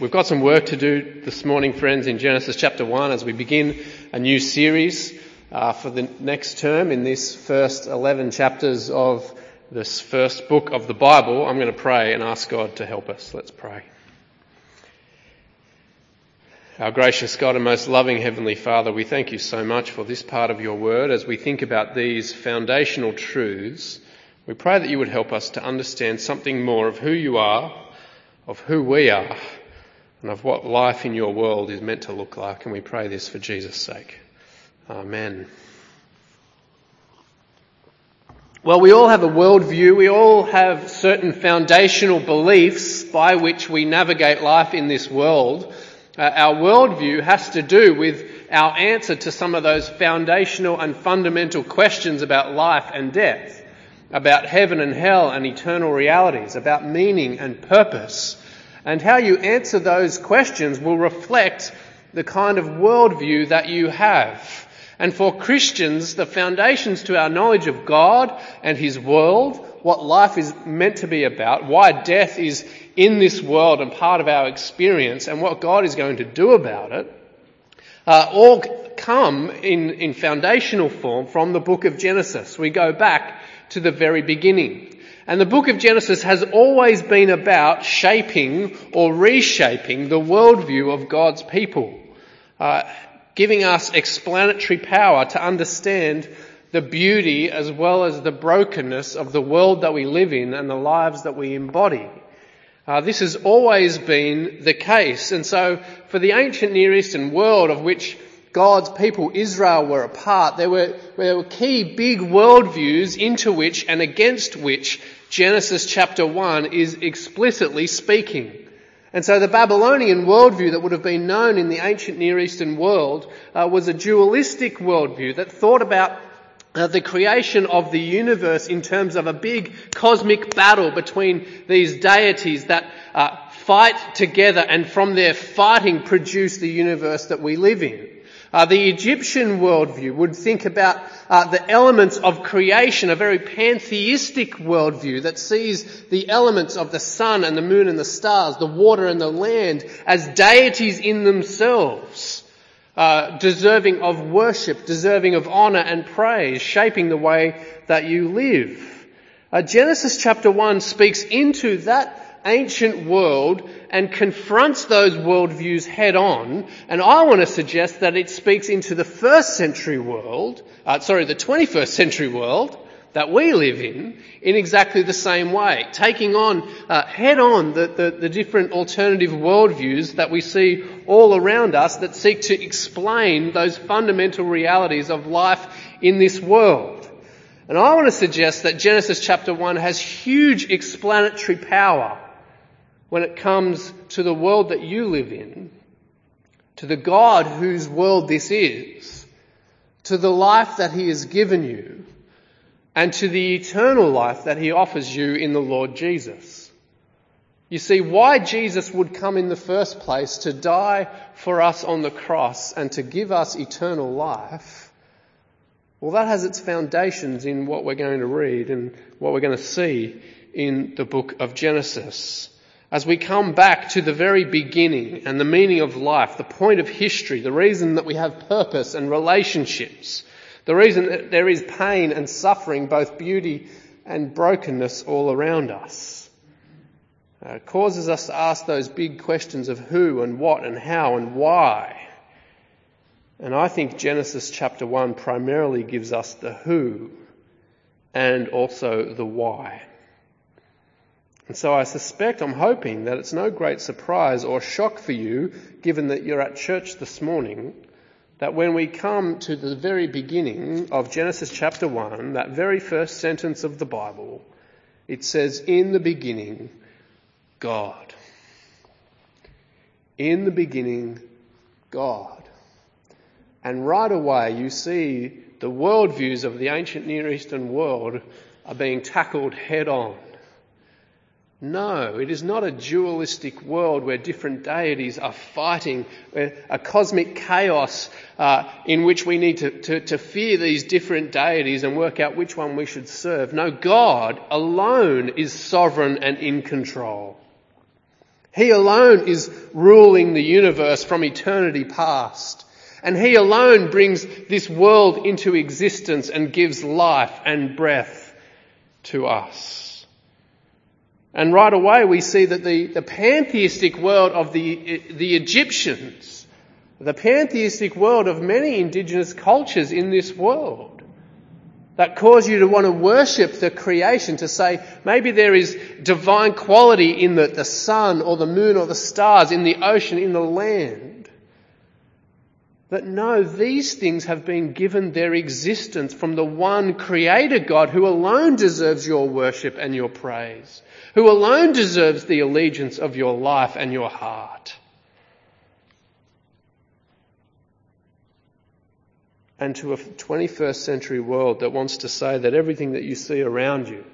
We've got some work to do this morning, friends, in Genesis chapter 1 as we begin a new series uh, for the next term in these first 11 chapters of this first book of the Bible. I'm going to pray and ask God to help us. Let's pray. Our gracious God and most loving Heavenly Father, we thank you so much for this part of your word as we think about these foundational truths. We pray that you would help us to understand something more of who you are, of who we are, and of what life in your world is meant to look like. And we pray this for Jesus' sake. Amen. Well, we all have a worldview. We all have certain foundational beliefs by which we navigate life in this world. Uh, our worldview has to do with our answer to some of those foundational and fundamental questions about life and death, about heaven and hell and eternal realities, about meaning and purpose. And how you answer those questions will reflect the kind of worldview that you have. And for Christians, the foundations to our knowledge of God and His world, what life is meant to be about, why death is in this world and part of our experience, and what God is going to do about it, uh, all come in, in foundational form from the book of Genesis. We go back to the very beginning. And the book of Genesis has always been about shaping or reshaping the worldview of God's people, uh, giving us explanatory power to understand the beauty as well as the brokenness of the world that we live in and the lives that we embody. Uh, this has always been the case. And so for the ancient Near Eastern world of which God's people, Israel, were a part, there were, there were key big worldviews into which and against which Genesis chapter 1 is explicitly speaking. And so the Babylonian worldview that would have been known in the ancient Near Eastern world uh, was a dualistic worldview that thought about uh, the creation of the universe in terms of a big cosmic battle between these deities that uh, fight together and from their fighting produce the universe that we live in. Uh, the Egyptian worldview would think about uh, the elements of creation, a very pantheistic worldview that sees the elements of the sun and the moon and the stars, the water and the land as deities in themselves, uh, deserving of worship, deserving of honour and praise, shaping the way that you live. Uh, Genesis chapter 1 speaks into that ancient world and confronts those worldviews head on. And I want to suggest that it speaks into the first century world, uh, sorry, the 21st century world that we live in, in exactly the same way, taking on uh, head on the, the, the different alternative worldviews that we see all around us that seek to explain those fundamental realities of life in this world. And I want to suggest that Genesis chapter 1 has huge explanatory power when it comes to the world that you live in, to the God whose world this is, to the life that He has given you, and to the eternal life that He offers you in the Lord Jesus. You see, why Jesus would come in the first place to die for us on the cross and to give us eternal life, well, that has its foundations in what we're going to read and what we're going to see in the book of Genesis. As we come back to the very beginning and the meaning of life, the point of history, the reason that we have purpose and relationships, the reason that there is pain and suffering, both beauty and brokenness all around us, uh, causes us to ask those big questions of who and what and how and why. And I think Genesis chapter 1 primarily gives us the who and also the why. And so I suspect, I'm hoping that it's no great surprise or shock for you, given that you're at church this morning, that when we come to the very beginning of Genesis chapter 1, that very first sentence of the Bible, it says, In the beginning, God. In the beginning, God. And right away you see the worldviews of the ancient Near Eastern world are being tackled head on. No, it is not a dualistic world where different deities are fighting, a cosmic chaos uh, in which we need to, to, to fear these different deities and work out which one we should serve. No, God alone is sovereign and in control. He alone is ruling the universe from eternity past. And He alone brings this world into existence and gives life and breath to us. And right away we see that the, the pantheistic world of the, the Egyptians, the pantheistic world of many indigenous cultures in this world, that cause you to want to worship the creation, to say maybe there is divine quality in the, the sun or the moon or the stars, in the ocean, in the land. But no, these things have been given their existence from the one creator God who alone deserves your worship and your praise, who alone deserves the allegiance of your life and your heart. and to a 21st century world that wants to say that everything that you see around you,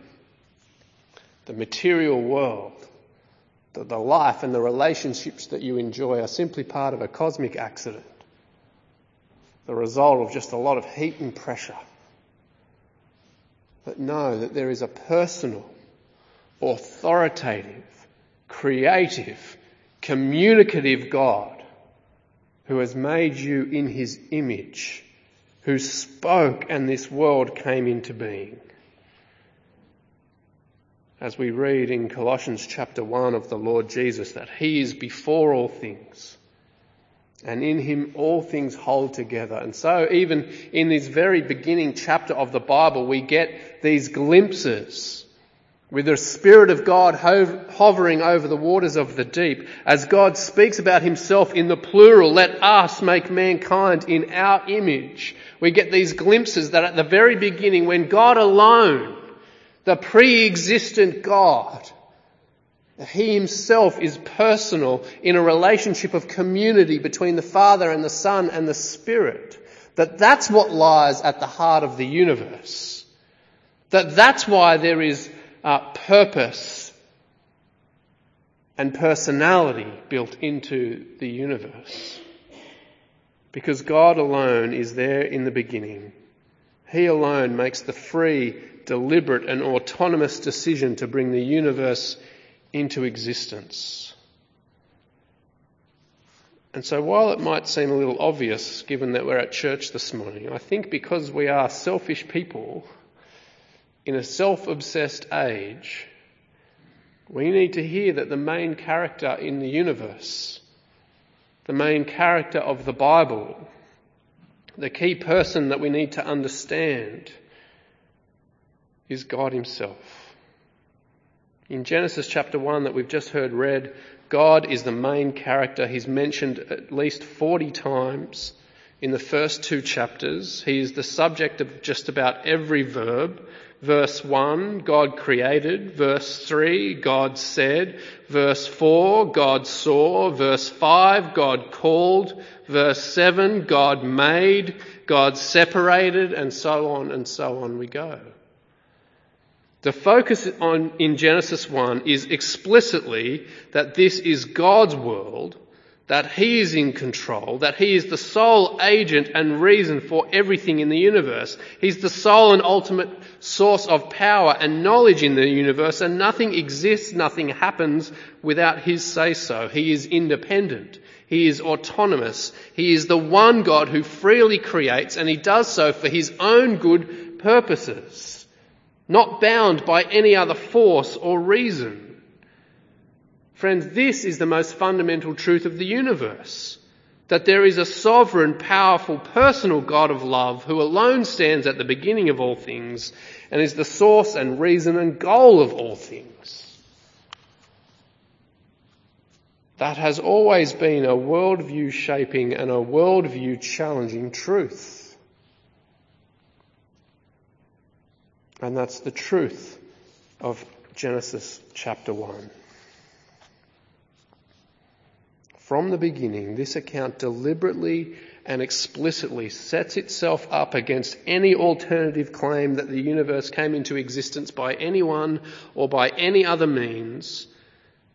the material world, the, the life and the relationships that you enjoy are simply part of a cosmic accident, the result of just a lot of heat and pressure. But know that there is a personal, authoritative, creative, communicative God who has made you in his image who spoke and this world came into being. As we read in Colossians chapter 1 of the Lord Jesus, that He is before all things, and in Him all things hold together. And so even in this very beginning chapter of the Bible, we get these glimpses with the Spirit of God hovering over the waters of the deep, as God speaks about Himself in the plural, let us make mankind in our image. We get these glimpses that at the very beginning, when God alone, the pre-existent God, He Himself is personal in a relationship of community between the Father and the Son and the Spirit. That that's what lies at the heart of the universe. That that's why there is uh, purpose and personality built into the universe. Because God alone is there in the beginning. He alone makes the free, deliberate and autonomous decision to bring the universe into existence. And so while it might seem a little obvious given that we're at church this morning, I think because we are selfish people, in a self obsessed age, we need to hear that the main character in the universe, the main character of the Bible, the key person that we need to understand is God Himself. In Genesis chapter 1 that we've just heard read, God is the main character. He's mentioned at least 40 times in the first two chapters. He is the subject of just about every verb. Verse 1, God created. Verse 3, God said. Verse 4, God saw. Verse 5, God called. Verse 7, God made. God separated, and so on and so on we go. The focus on, in Genesis 1 is explicitly that this is God's world that he is in control, that he is the sole agent and reason for everything in the universe. He's the sole and ultimate source of power and knowledge in the universe and nothing exists, nothing happens without his say so. He is independent. He is autonomous. He is the one God who freely creates and he does so for his own good purposes, not bound by any other force or reason. Friends, this is the most fundamental truth of the universe. That there is a sovereign, powerful, personal God of love who alone stands at the beginning of all things and is the source and reason and goal of all things. That has always been a worldview shaping and a worldview challenging truth. And that's the truth of Genesis chapter 1. From the beginning, this account deliberately and explicitly sets itself up against any alternative claim that the universe came into existence by anyone or by any other means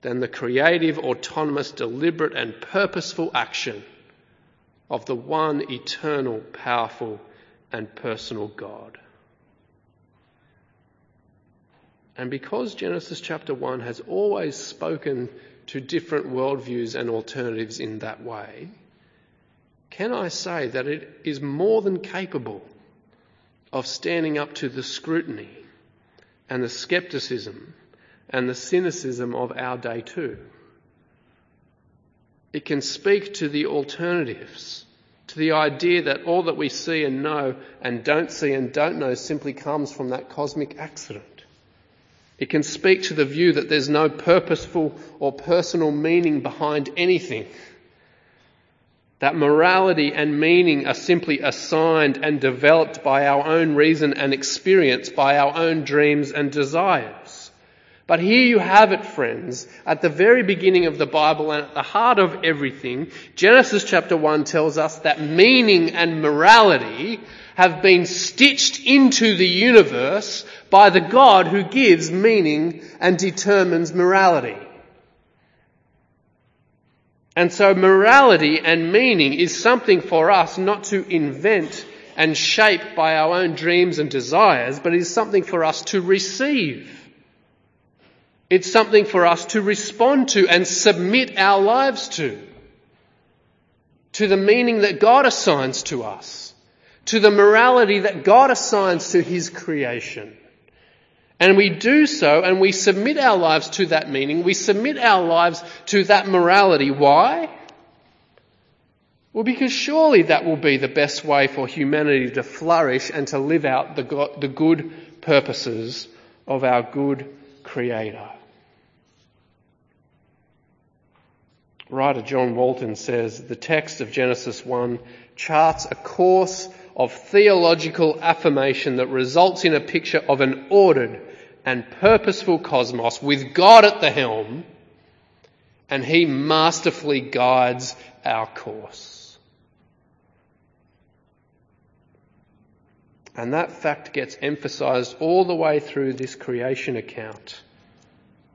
than the creative, autonomous, deliberate, and purposeful action of the one eternal, powerful, and personal God. And because Genesis chapter 1 has always spoken to different worldviews and alternatives in that way, can I say that it is more than capable of standing up to the scrutiny and the skepticism and the cynicism of our day too? It can speak to the alternatives, to the idea that all that we see and know and don't see and don't know simply comes from that cosmic accident. It can speak to the view that there's no purposeful or personal meaning behind anything. That morality and meaning are simply assigned and developed by our own reason and experience, by our own dreams and desires. But here you have it, friends. At the very beginning of the Bible and at the heart of everything, Genesis chapter 1 tells us that meaning and morality have been stitched into the universe by the God who gives meaning and determines morality. And so morality and meaning is something for us not to invent and shape by our own dreams and desires, but is something for us to receive. It's something for us to respond to and submit our lives to. To the meaning that God assigns to us. To the morality that God assigns to His creation. And we do so and we submit our lives to that meaning. We submit our lives to that morality. Why? Well, because surely that will be the best way for humanity to flourish and to live out the, the good purposes of our good Creator. Writer John Walton says the text of Genesis 1 charts a course of theological affirmation that results in a picture of an ordered and purposeful cosmos with God at the helm, and He masterfully guides our course. And that fact gets emphasized all the way through this creation account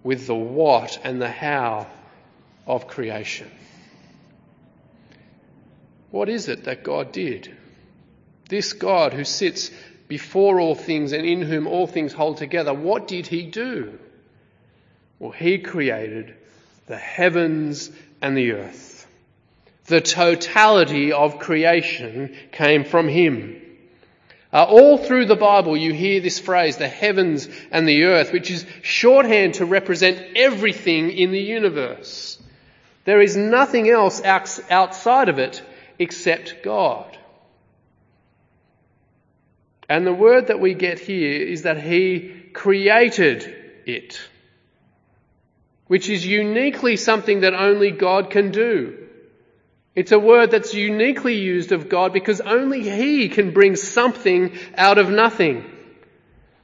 with the what and the how of creation. What is it that God did? This God who sits before all things and in whom all things hold together, what did he do? Well, he created the heavens and the earth. The totality of creation came from him. Uh, all through the Bible, you hear this phrase, the heavens and the earth, which is shorthand to represent everything in the universe. There is nothing else outside of it except God. And the word that we get here is that He created it, which is uniquely something that only God can do. It's a word that's uniquely used of God because only He can bring something out of nothing.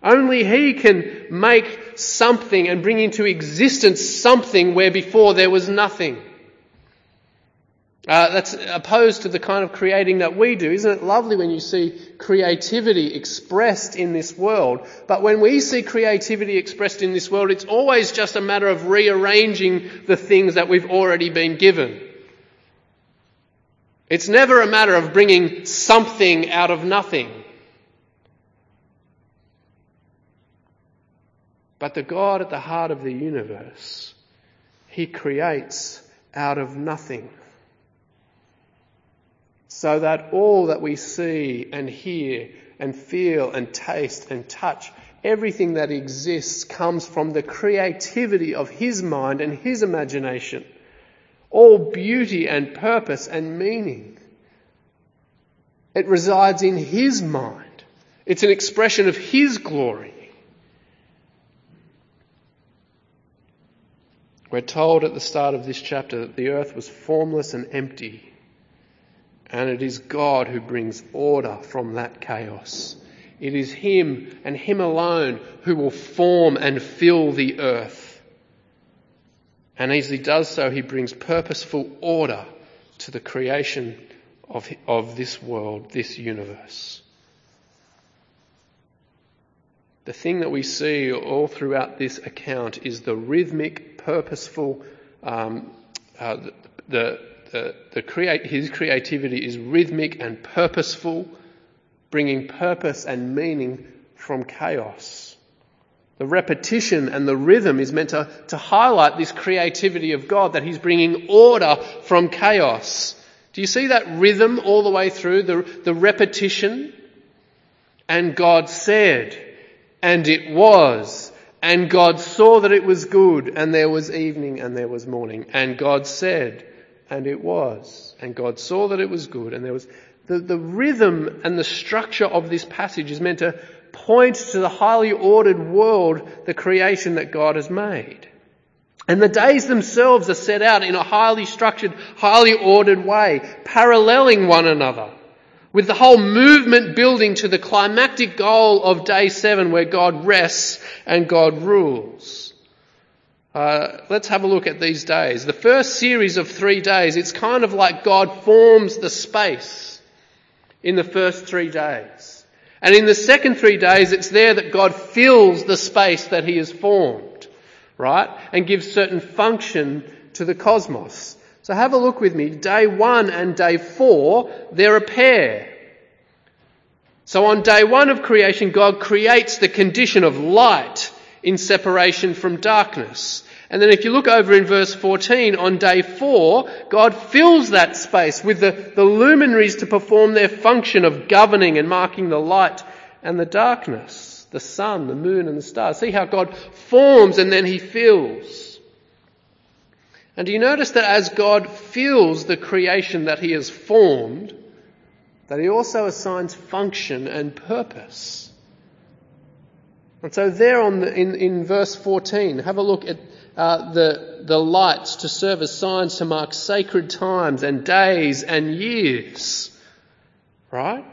Only He can make something and bring into existence something where before there was nothing. Uh, that's opposed to the kind of creating that we do. Isn't it lovely when you see creativity expressed in this world? But when we see creativity expressed in this world, it's always just a matter of rearranging the things that we've already been given. It's never a matter of bringing something out of nothing. But the God at the heart of the universe, He creates out of nothing so that all that we see and hear and feel and taste and touch, everything that exists comes from the creativity of His mind and His imagination. All beauty and purpose and meaning. It resides in His mind. It's an expression of His glory. We're told at the start of this chapter that the earth was formless and empty and it is God who brings order from that chaos. It is Him and Him alone who will form and fill the earth. And as He does so, He brings purposeful order to the creation of, of this world, this universe. The thing that we see all throughout this account is the rhythmic, purposeful, um, uh, the, the the, the create, his creativity is rhythmic and purposeful, bringing purpose and meaning from chaos. The repetition and the rhythm is meant to, to highlight this creativity of God, that He's bringing order from chaos. Do you see that rhythm all the way through? The, the repetition? And God said, and it was, and God saw that it was good, and there was evening and there was morning. And God said, and it was, and God saw that it was good, and there was, the, the rhythm and the structure of this passage is meant to point to the highly ordered world, the creation that God has made. And the days themselves are set out in a highly structured, highly ordered way, paralleling one another, with the whole movement building to the climactic goal of day seven where God rests and God rules. Uh, let's have a look at these days. The first series of three days, it's kind of like God forms the space in the first three days. And in the second three days, it's there that God fills the space that He has formed, right? And gives certain function to the cosmos. So have a look with me. Day one and day four, they're a pair. So on day one of creation, God creates the condition of light in separation from darkness. And then if you look over in verse 14, on day four, God fills that space with the, the luminaries to perform their function of governing and marking the light and the darkness, the sun, the moon and the stars. See how God forms and then he fills. And do you notice that as God fills the creation that he has formed, that he also assigns function and purpose? And so there on the, in, in verse 14, have a look at uh, the, the lights to serve as signs to mark sacred times and days and years. Right?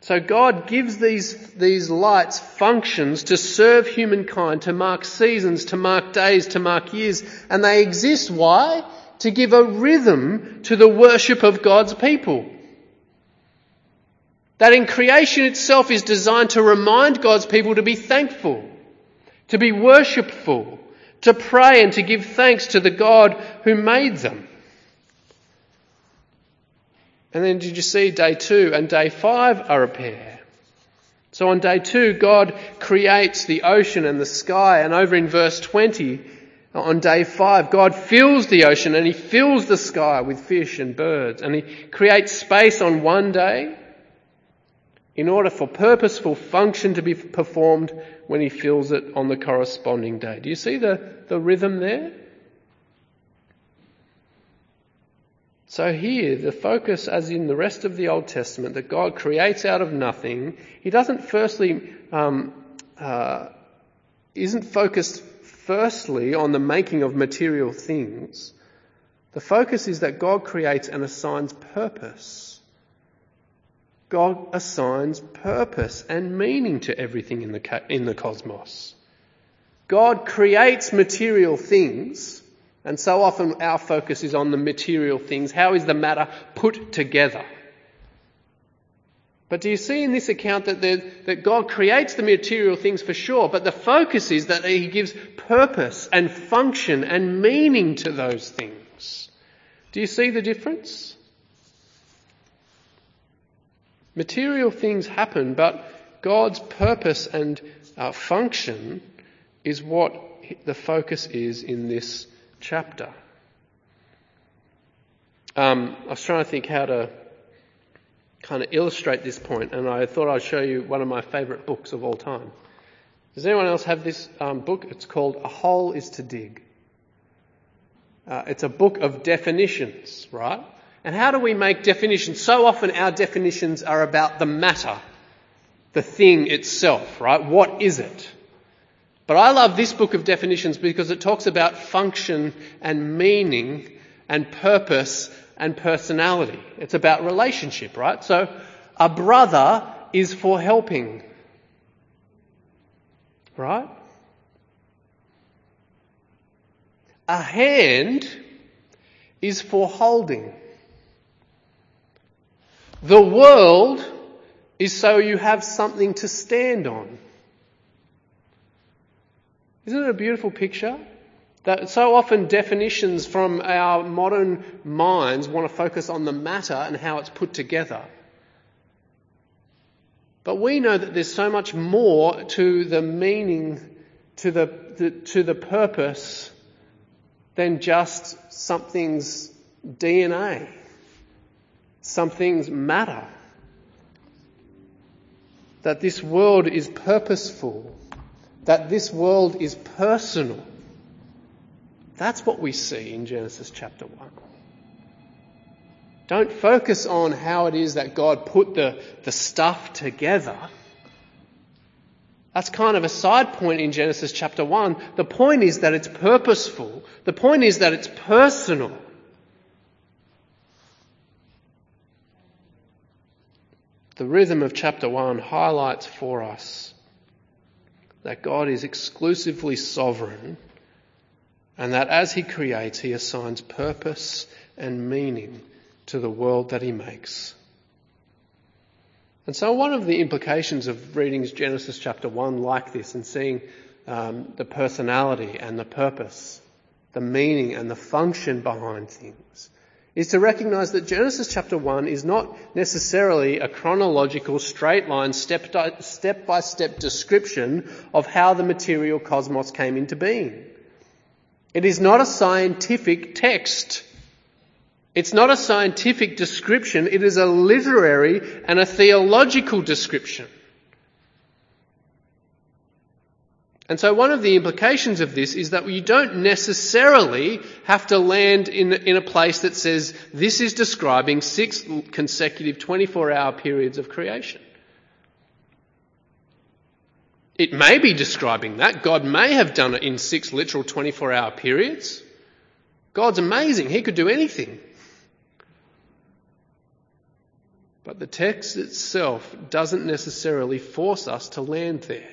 So God gives these, these lights functions to serve humankind, to mark seasons, to mark days, to mark years. And they exist, why? To give a rhythm to the worship of God's people. That in creation itself is designed to remind God's people to be thankful, to be worshipful, to pray and to give thanks to the God who made them. And then did you see day two and day five are a pair? So on day two, God creates the ocean and the sky, and over in verse 20, on day five, God fills the ocean and He fills the sky with fish and birds, and He creates space on one day in order for purposeful function to be performed when he fills it on the corresponding day. Do you see the, the rhythm there? So here, the focus, as in the rest of the Old Testament, that God creates out of nothing, he doesn't firstly, um, uh, isn't focused firstly on the making of material things. The focus is that God creates and assigns purpose. God assigns purpose and meaning to everything in the, in the cosmos. God creates material things, and so often our focus is on the material things. How is the matter put together? But do you see in this account that, that God creates the material things for sure, but the focus is that He gives purpose and function and meaning to those things? Do you see the difference? Material things happen, but God's purpose and uh, function is what the focus is in this chapter. Um, I was trying to think how to kind of illustrate this point, and I thought I'd show you one of my favourite books of all time. Does anyone else have this um, book? It's called A Hole is to Dig. Uh, it's a book of definitions, right? And how do we make definitions? So often our definitions are about the matter, the thing itself, right? What is it? But I love this book of definitions because it talks about function and meaning and purpose and personality. It's about relationship, right? So a brother is for helping, right? A hand is for holding. The world is so you have something to stand on. Isn't it a beautiful picture? That so often definitions from our modern minds want to focus on the matter and how it's put together. But we know that there's so much more to the meaning, to the, the to the purpose than just something's DNA. Some things matter. That this world is purposeful. That this world is personal. That's what we see in Genesis chapter 1. Don't focus on how it is that God put the, the stuff together. That's kind of a side point in Genesis chapter 1. The point is that it's purposeful. The point is that it's personal. The rhythm of chapter 1 highlights for us that God is exclusively sovereign and that as He creates, He assigns purpose and meaning to the world that He makes. And so one of the implications of reading Genesis chapter 1 like this and seeing um, the personality and the purpose, the meaning and the function behind things is to recognize that Genesis chapter 1 is not necessarily a chronological, straight line, step by step description of how the material cosmos came into being. It is not a scientific text. It's not a scientific description, it is a literary and a theological description. And so one of the implications of this is that you don't necessarily have to land in, in a place that says this is describing six consecutive 24 hour periods of creation. It may be describing that. God may have done it in six literal 24 hour periods. God's amazing. He could do anything. But the text itself doesn't necessarily force us to land there.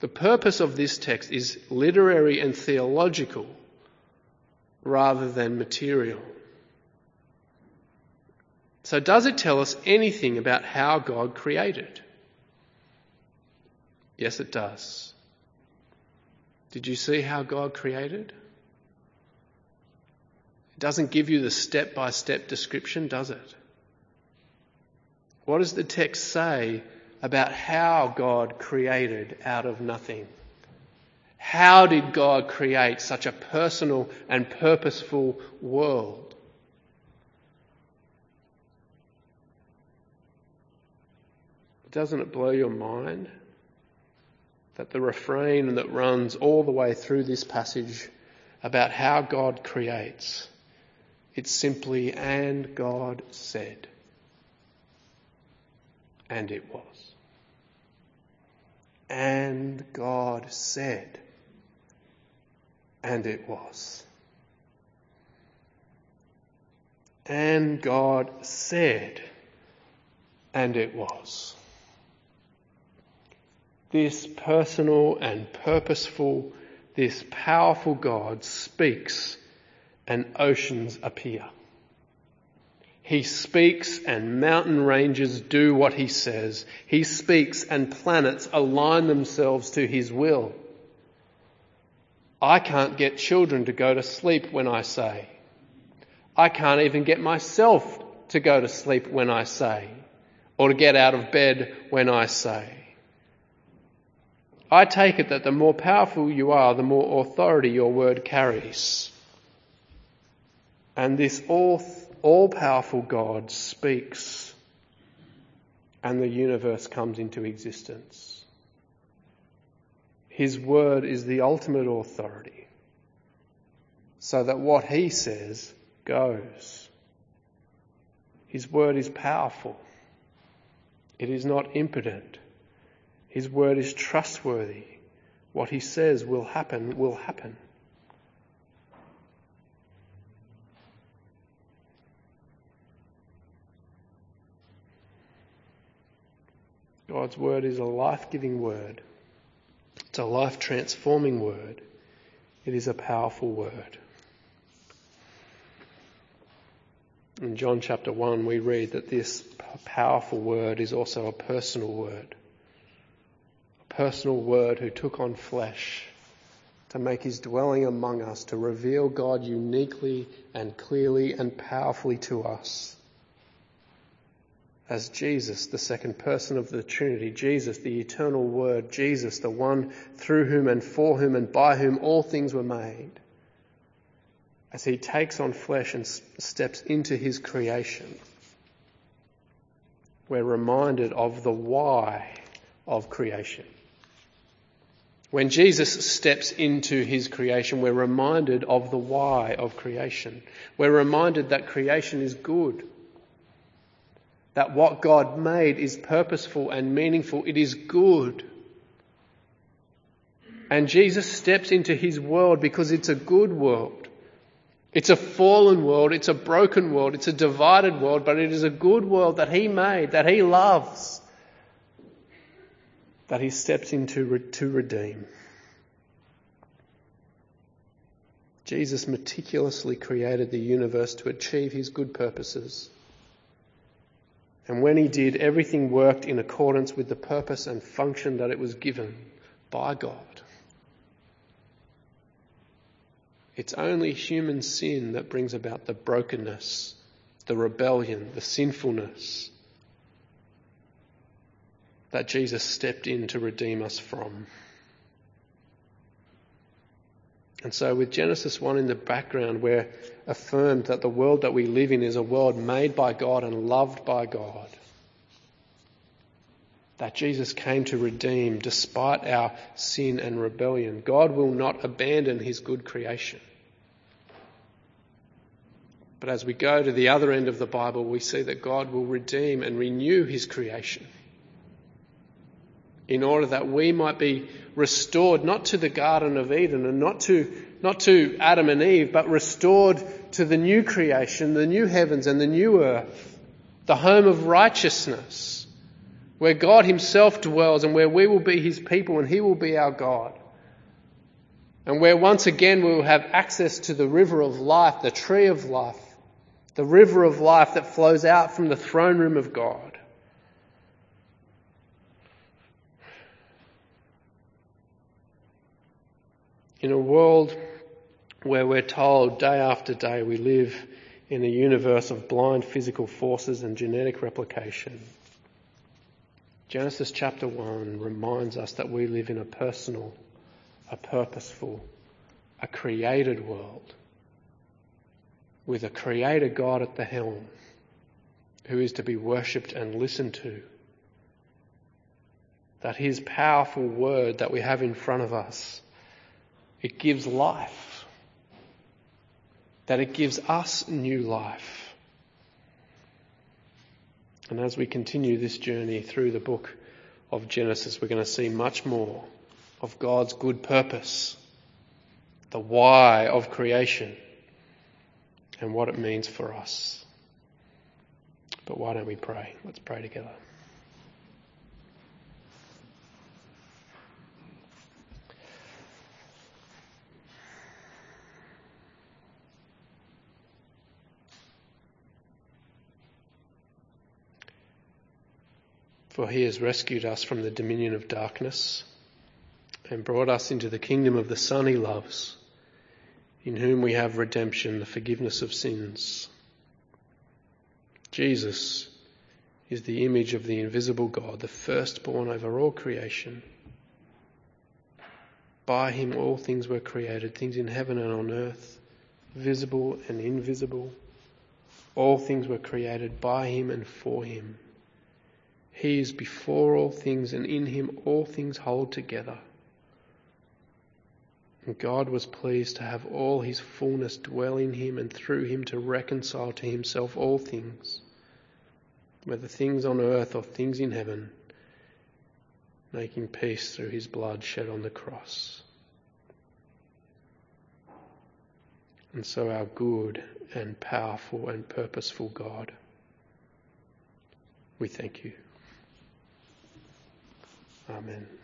The purpose of this text is literary and theological rather than material. So, does it tell us anything about how God created? Yes, it does. Did you see how God created? It doesn't give you the step by step description, does it? What does the text say about how God created out of nothing. How did God create such a personal and purposeful world? Doesn't it blow your mind that the refrain that runs all the way through this passage about how God creates, it's simply, and God said. And it was. And God said, and it was. And God said, and it was. This personal and purposeful, this powerful God speaks and oceans appear. He speaks and mountain ranges do what he says. He speaks and planets align themselves to his will. I can't get children to go to sleep when I say. I can't even get myself to go to sleep when I say, or to get out of bed when I say. I take it that the more powerful you are, the more authority your word carries. And this all all powerful God speaks and the universe comes into existence. His word is the ultimate authority so that what he says goes. His word is powerful. It is not impotent. His word is trustworthy. What he says will happen, will happen. God's word is a life giving word. It's a life transforming word. It is a powerful word. In John chapter 1, we read that this powerful word is also a personal word. A personal word who took on flesh to make his dwelling among us, to reveal God uniquely and clearly and powerfully to us as Jesus, the second person of the Trinity, Jesus, the eternal Word, Jesus, the one through whom and for whom and by whom all things were made. As he takes on flesh and steps into his creation, we're reminded of the why of creation. When Jesus steps into his creation, we're reminded of the why of creation. We're reminded that creation is good that what God made is purposeful and meaningful. It is good. And Jesus steps into his world because it's a good world. It's a fallen world. It's a broken world. It's a divided world, but it is a good world that he made, that he loves, that he steps into to redeem. Jesus meticulously created the universe to achieve his good purposes. And when he did, everything worked in accordance with the purpose and function that it was given by God. It's only human sin that brings about the brokenness, the rebellion, the sinfulness that Jesus stepped in to redeem us from. And so, with Genesis 1 in the background, we're affirmed that the world that we live in is a world made by God and loved by God. That Jesus came to redeem despite our sin and rebellion. God will not abandon his good creation. But as we go to the other end of the Bible, we see that God will redeem and renew his creation in order that we might be restored not to the Garden of Eden and not to, not to Adam and Eve, but restored to the new creation, the new heavens and the new earth, the home of righteousness, where God Himself dwells and where we will be His people and He will be our God. And where once again we will have access to the river of life, the tree of life, the river of life that flows out from the throne room of God. In a world where we're told day after day we live in a universe of blind physical forces and genetic replication, Genesis chapter 1 reminds us that we live in a personal, a purposeful, a created world with a creator God at the helm who is to be worshipped and listened to. That his powerful word that we have in front of us it gives life. That it gives us new life. And as we continue this journey through the book of Genesis, we're going to see much more of God's good purpose, the why of creation, and what it means for us. But why don't we pray? Let's pray together. For he has rescued us from the dominion of darkness and brought us into the kingdom of the Son he loves, in whom we have redemption, the forgiveness of sins. Jesus is the image of the invisible God, the firstborn over all creation. By him all things were created, things in heaven and on earth, visible and invisible. All things were created by him and for him. He is before all things, and in him all things hold together. And God was pleased to have all his fullness dwell in him, and through him to reconcile to himself all things, whether things on earth or things in heaven, making peace through his blood shed on the cross. And so, our good and powerful and purposeful God, we thank you. Amen.